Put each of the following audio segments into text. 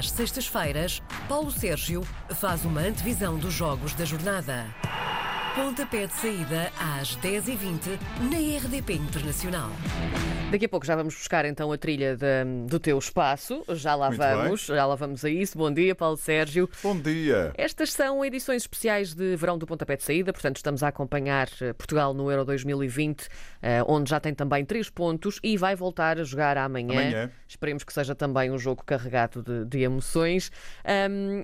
Às sextas-feiras, Paulo Sérgio faz uma antevisão dos jogos da jornada. Pontapé de saída às 10h20 na RDP Internacional. Daqui a pouco já vamos buscar então a trilha de- do teu espaço. Já lá Muito vamos, já lá vamos a isso. Bom dia, Paulo Sérgio. Bom dia. Estas são edições especiais de verão do Pontapé de Saída, portanto estamos a acompanhar eh, Portugal no Euro 2020, eh, onde já tem também três pontos e vai voltar a jogar amanhã. Amanhã. Esperemos que seja também um jogo carregado de, de emoções.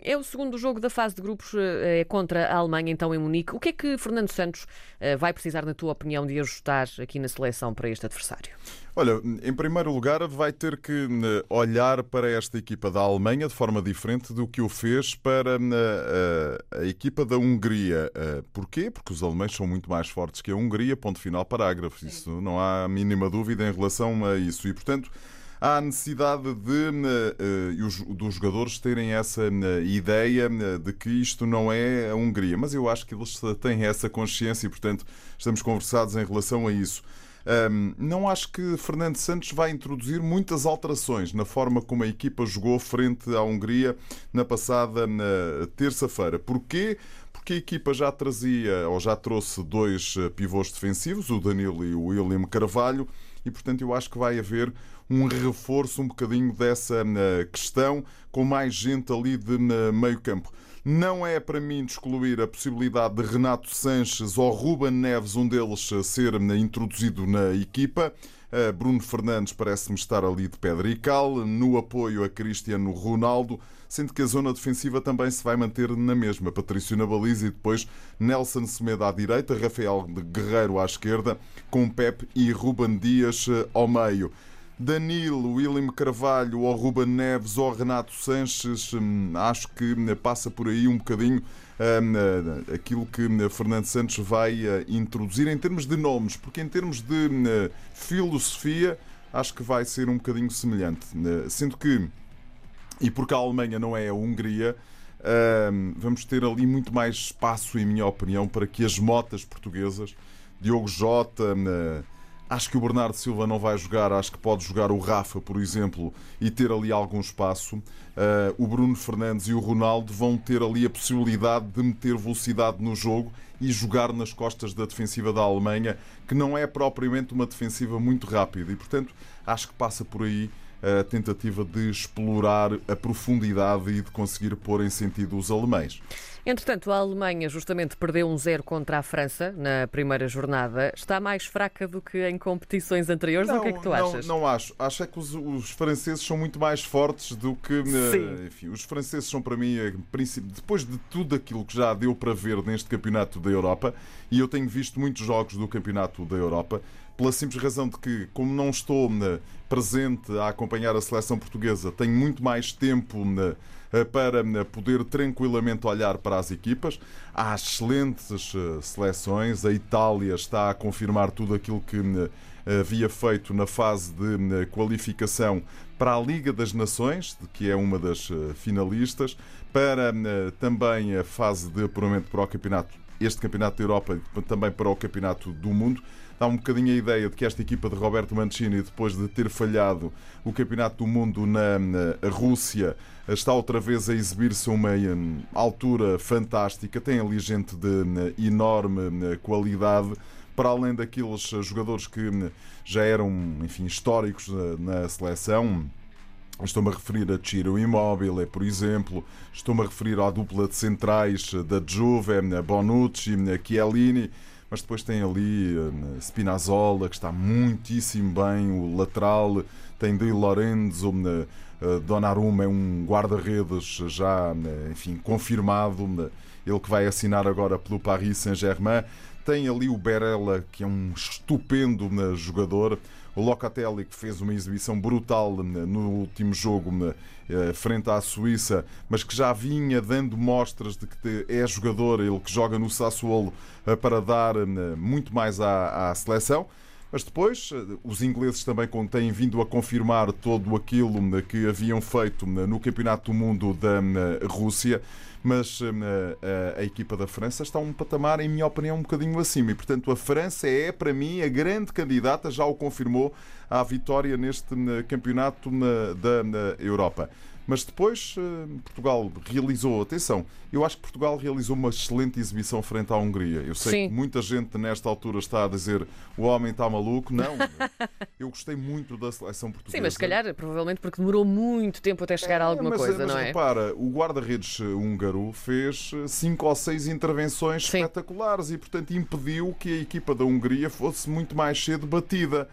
É o segundo jogo da fase de grupos eh, é contra a Alemanha, então em Munique. O que é que Fernando Santos eh, vai precisar, na tua opinião, de ajustar aqui na seleção para este adversário? Olha, em primeiro lugar, vai ter que eh, olhar para esta equipa da Alemanha de forma diferente do que o fez para eh, a, a equipa da Hungria. Porquê? Porque os alemães são muito mais fortes que a Hungria, ponto final, parágrafo. Isso não há a mínima dúvida em relação a isso. E, portanto, há a necessidade de eh, eh, os- dos jogadores terem essa eh, ideia de que isto não é a Hungria. Mas eu acho que eles têm essa consciência e, portanto, estamos conversados em relação a isso. Não acho que Fernando Santos vai introduzir muitas alterações na forma como a equipa jogou frente à Hungria na passada terça-feira. Porquê? Porque a equipa já trazia ou já trouxe dois pivôs defensivos, o Danilo e o William Carvalho, e portanto eu acho que vai haver um reforço um bocadinho dessa eh, questão, com mais gente ali de eh, meio campo. Não é para mim de excluir a possibilidade de Renato Sanches ou Ruben Neves, um deles, eh, ser eh, introduzido na equipa. Bruno Fernandes parece-me estar ali de pedra e cal, no apoio a Cristiano Ronaldo, sendo que a zona defensiva também se vai manter na mesma. Patrício na baliza e depois Nelson Semedo à direita, Rafael Guerreiro à esquerda, com Pep e Ruben Dias eh, ao meio. Danilo, William Carvalho ou Ruben Neves ou Renato Sanches, hum, acho que hum, passa por aí um bocadinho hum, aquilo que Fernando Santos vai eh, introduzir em termos de nomes, porque em termos de eh, filosofia acho que vai ser um bocadinho semelhante. Eh, Sendo que, e porque a Alemanha não é a Hungria, vamos ter ali muito mais espaço, em minha opinião, para que as motas portuguesas, Diogo Jota, Acho que o Bernardo Silva não vai jogar, acho que pode jogar o Rafa, por exemplo, e ter ali algum espaço. Uh, o Bruno Fernandes e o Ronaldo vão ter ali a possibilidade de meter velocidade no jogo e jogar nas costas da defensiva da Alemanha, que não é propriamente uma defensiva muito rápida. E, portanto, acho que passa por aí a tentativa de explorar a profundidade e de conseguir pôr em sentido os alemães. Entretanto, a Alemanha justamente perdeu um zero contra a França na primeira jornada. Está mais fraca do que em competições anteriores? ou o que é que tu não, achas? Não acho. Acho é que os, os franceses são muito mais fortes do que. eh, Sim. Enfim, os franceses são para mim, eh, depois de tudo aquilo que já deu para ver neste campeonato da Europa, e eu tenho visto muitos jogos do campeonato da Europa, pela simples razão de que, como não estou né, presente a acompanhar a seleção portuguesa, tenho muito mais tempo eh, para né, poder tranquilamente olhar para as equipas. Há excelentes eh, seleções. A Itália está a confirmar tudo aquilo que havia feito na fase de qualificação para a Liga das Nações, que é uma das eh, finalistas, para também a fase de apuramento para o campeonato, este campeonato da Europa e também para o campeonato do mundo. Dá um bocadinho a ideia de que esta equipa de Roberto Mancini, depois de ter falhado o Campeonato do Mundo na, na Rússia, está outra vez a exibir-se a uma hum, altura fantástica. Tem ali gente de hum, enorme hum, qualidade, para além daqueles jogadores que hum, já eram, enfim, históricos eh, na seleção. Estou-me a referir a Ciro Immobile, por exemplo. Estou-me a referir à dupla de centrais da Juve, eh, Bonucci, Chiellini. Mas depois tem ali eh, Spinazzola, que está muitíssimo bem. O lateral tem Di Lorenzo. Donnarumma é um guarda-redes já, enfim, confirmado. Ele que vai assinar agora pelo Paris Saint-Germain. Tem ali o Berella, que é um estupendo jogador. O Locatelli, que fez uma exibição brutal né, no último jogo né, eh, frente à Suíça, mas que já vinha dando mostras de que é jogador, ele que joga no Sassuolo, eh, para dar né, muito mais à, à seleção. Mas depois, eh, os ingleses também têm vindo a confirmar todo aquilo né, que haviam feito né, no Campeonato do Mundo da Rússia. Mas eh, a, a equipa da França está um patamar, em minha opinião, um bocadinho acima. E, portanto, a França é, para mim, a grande candidata, já o confirmou, à vitória neste campeonato na- da Europa. Mas depois eh, Portugal realizou, atenção, eu acho que Portugal realizou uma excelente exibição frente à Hungria. Eu sei Sim. que muita gente nesta altura está a dizer o homem está maluco. Não, eu gostei muito da seleção portuguesa. Sim, mas se calhar, provavelmente porque demorou muito tempo até chegar a alguma mas, coisa, mas não é? repara, o guarda-redes húngaro fez eh, cinco ou seis intervenções Sim. espetaculares e, portanto, impediu que a equipa da Hungria fosse muito mais cedo batida.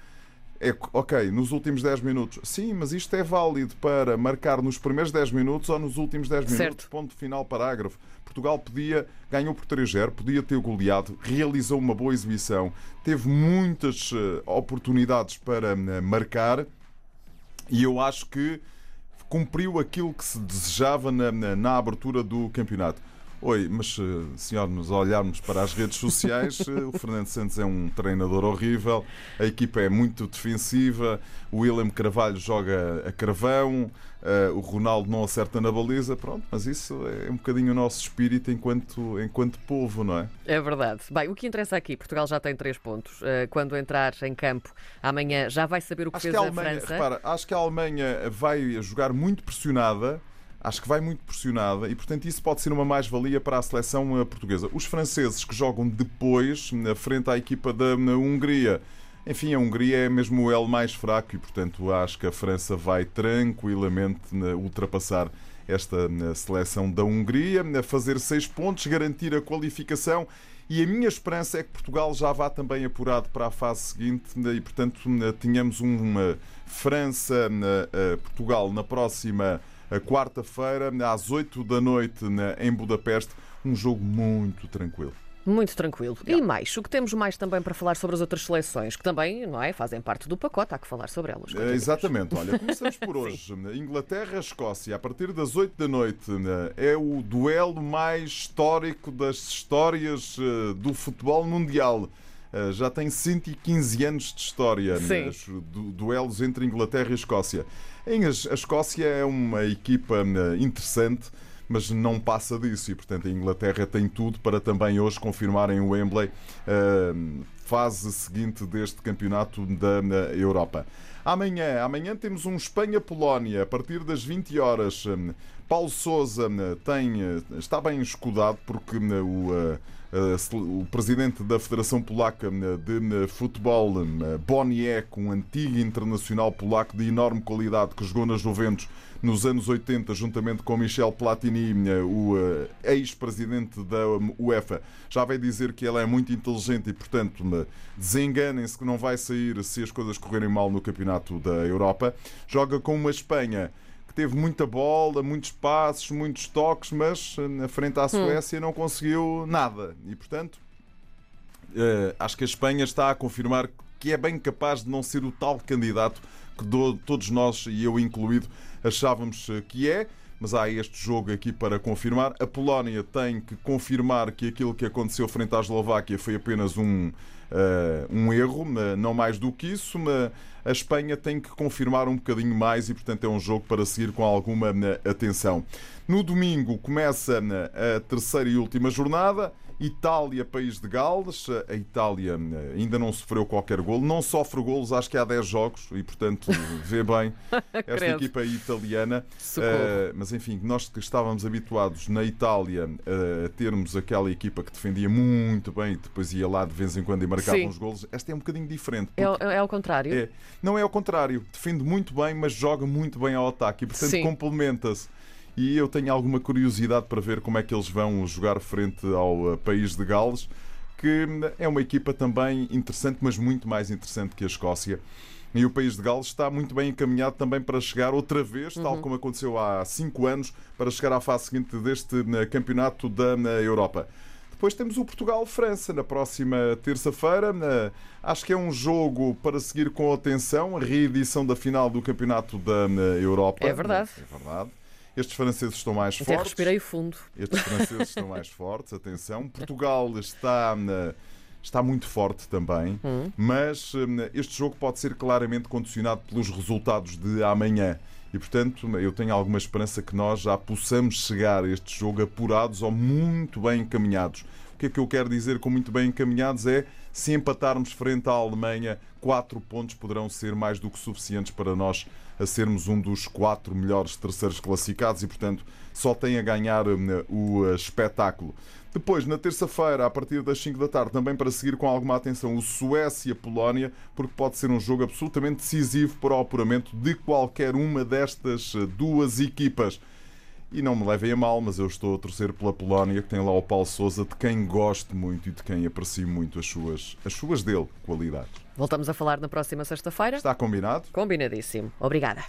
É, ok, nos últimos 10 minutos. Sim, mas isto é válido para marcar nos primeiros 10 minutos ou nos últimos 10 minutos. Certo. Ponto final, parágrafo. Portugal podia, ganhou por 3-0, podia ter goleado, realizou uma boa exibição, teve muitas eh, oportunidades para eh, marcar e eu acho que cumpriu aquilo que se desejava na, na- na abertura do campeonato. Oi, mas eh, se nós olharmos para as redes sociais, eh, o Fernando Santos é um treinador horrível, a equipa é muito defensiva, o William Carvalho joga a carvão, eh, o Ronaldo não acerta na baliza, pronto, mas isso é um bocadinho o nosso espírito enquanto, enquanto povo, não é? É verdade. Bem, o que interessa aqui, Portugal já tem três pontos. Quando entrar em campo amanhã, já vai saber o que Acho fez que a a, Alemanha, França. repara, acho que a Alemanha vai jogar muito pressionada. Acho que vai muito pressionada e, portanto, isso pode ser uma mais-valia para a seleção eh, portuguesa. Os franceses que jogam depois, na frente à equipa da na Hungria. Enfim, a Hungria é mesmo o L mais fraco e, portanto, acho que a França vai tranquilamente ultrapassar esta seleção da Hungria, fazer seis pontos, garantir a qualificação. E a minha esperança é que Portugal já vá também apurado para a fase seguinte e, portanto, tenhamos uma França-Portugal na próxima eh, quarta-feira, às 8 da noite, em Budapeste. Um jogo muito tranquilo. Muito tranquilo. E mais, o que temos mais também para falar sobre as outras seleções, que também, não é, fazem parte do pacote, há que falar sobre elas. É, exatamente, olha, começamos por hoje. Inglaterra-Escócia, a partir das 8 da noite, né, é o duelo mais histórico das histórias eh, do futebol mundial. Eh, Já tem 115 anos de história, Sim. os du- duelos entre Inglaterra e Escócia. A Escócia é uma equipa né, interessante, mas não passa disso e, portanto, a Inglaterra tem tudo para também hoje confirmarem o Wembley, eh, fase seguinte deste campeonato da na Europa. Amanhã, amanhã temos um Espanha-Polónia a partir das 20 horas. Hum, Paulo Sousa hum, tem, eh, está bem escudado porque hum, o, eh, o presidente da Federação Polaca hum, de hum, Futebol, hum, Boniek, um antigo internacional polaco de enorme qualidade que jogou na Juventus nos anos 80, juntamente com Michel Platini, hum, o eh, ex-presidente da hum, UEFA, já veio dizer que ele é muito inteligente e, portanto, hum, desenganem-se que não vai sair se as coisas correrem mal no campeonato da Europa. Joga com uma Espanha que teve muita bola, muitos passos, muitos toques, mas eh, na frente à Suécia não conseguiu nada. E, portanto, eh, acho que a Espanha está a confirmar que é bem capaz de não ser o tal candidato que do- todos nós, e eu incluído, achávamos eh, que é. Mas há este jogo aqui para confirmar. A Polónia tem que confirmar que aquilo que aconteceu frente à Eslováquia foi apenas um, um erro, eh, não mais do que isso. Mas a Espanha tem que confirmar um bocadinho mais e, portanto, é um jogo para seguir com alguma eh, atenção. No domingo começa eh, a terceira e última jornada. Itália, País de Gales. A Itália eh, ainda não sofreu qualquer golo, não sofre golos, acho que há 10 jogos e, portanto, vê bem esta equipa italiana. Eh, mas enfim, nós que estávamos habituados na Itália eh, a termos aquela equipa que defendia muito bem e depois ia lá de vez em quando e marcava Sim. uns golos, esta é um bocadinho diferente. É, ao- é ao contrário? é, não é ao contrário, defende muito bem, mas joga muito bem ao ataque e, portanto, Sim. complementa-se. E eu tenho alguma curiosidade para ver como é que eles vão jogar frente ao eh, país de Gales, que é uma equipa também interessante, mas muito mais interessante que a Escócia. E o país de Gales está muito bem encaminhado também para chegar outra vez, tal como aconteceu há cinco anos, para chegar à fase seguinte deste eh, campeonato da na Europa. Depois temos o Portugal-França na próxima terça-feira. Eh, Acho que é um jogo para seguir com atenção, a reedição da final do campeonato da eh, Europa. É verdade. É verdade. Estes franceses estão mais Até fortes. respirei fundo. Estes franceses estão mais fortes, atenção. Portugal está, na- está muito forte também, Hum. mas este jogo pode ser claramente condicionado pelos resultados de amanhã. E, portanto, eu tenho alguma esperança que nós já possamos chegar a este jogo apurados ou muito bem encaminhados. Que é que eu quero dizer com muito bem encaminhados? É se empatarmos frente à Alemanha, quatro pontos poderão ser mais do que suficientes para nós a sermos um dos quatro melhores terceiros classificados e, portanto, só tem a ganhar hum, o uh, espetáculo. Depois, na terça-feira, a partir das 5 da tarde, também para seguir com alguma atenção o Suécia-Polónia, porque pode ser um jogo absolutamente decisivo para o apuramento de qualquer uma destas uh, duas equipas. E não me levem a mal, mas eu estou a torcer pela Polónia, que tem lá o Paulo Sousa, de quem gosto muito e de quem aprecio muito as suas, as suas dele qualidades. Voltamos a falar na próxima sexta-feira. Está combinado? Combinadíssimo. Obrigada.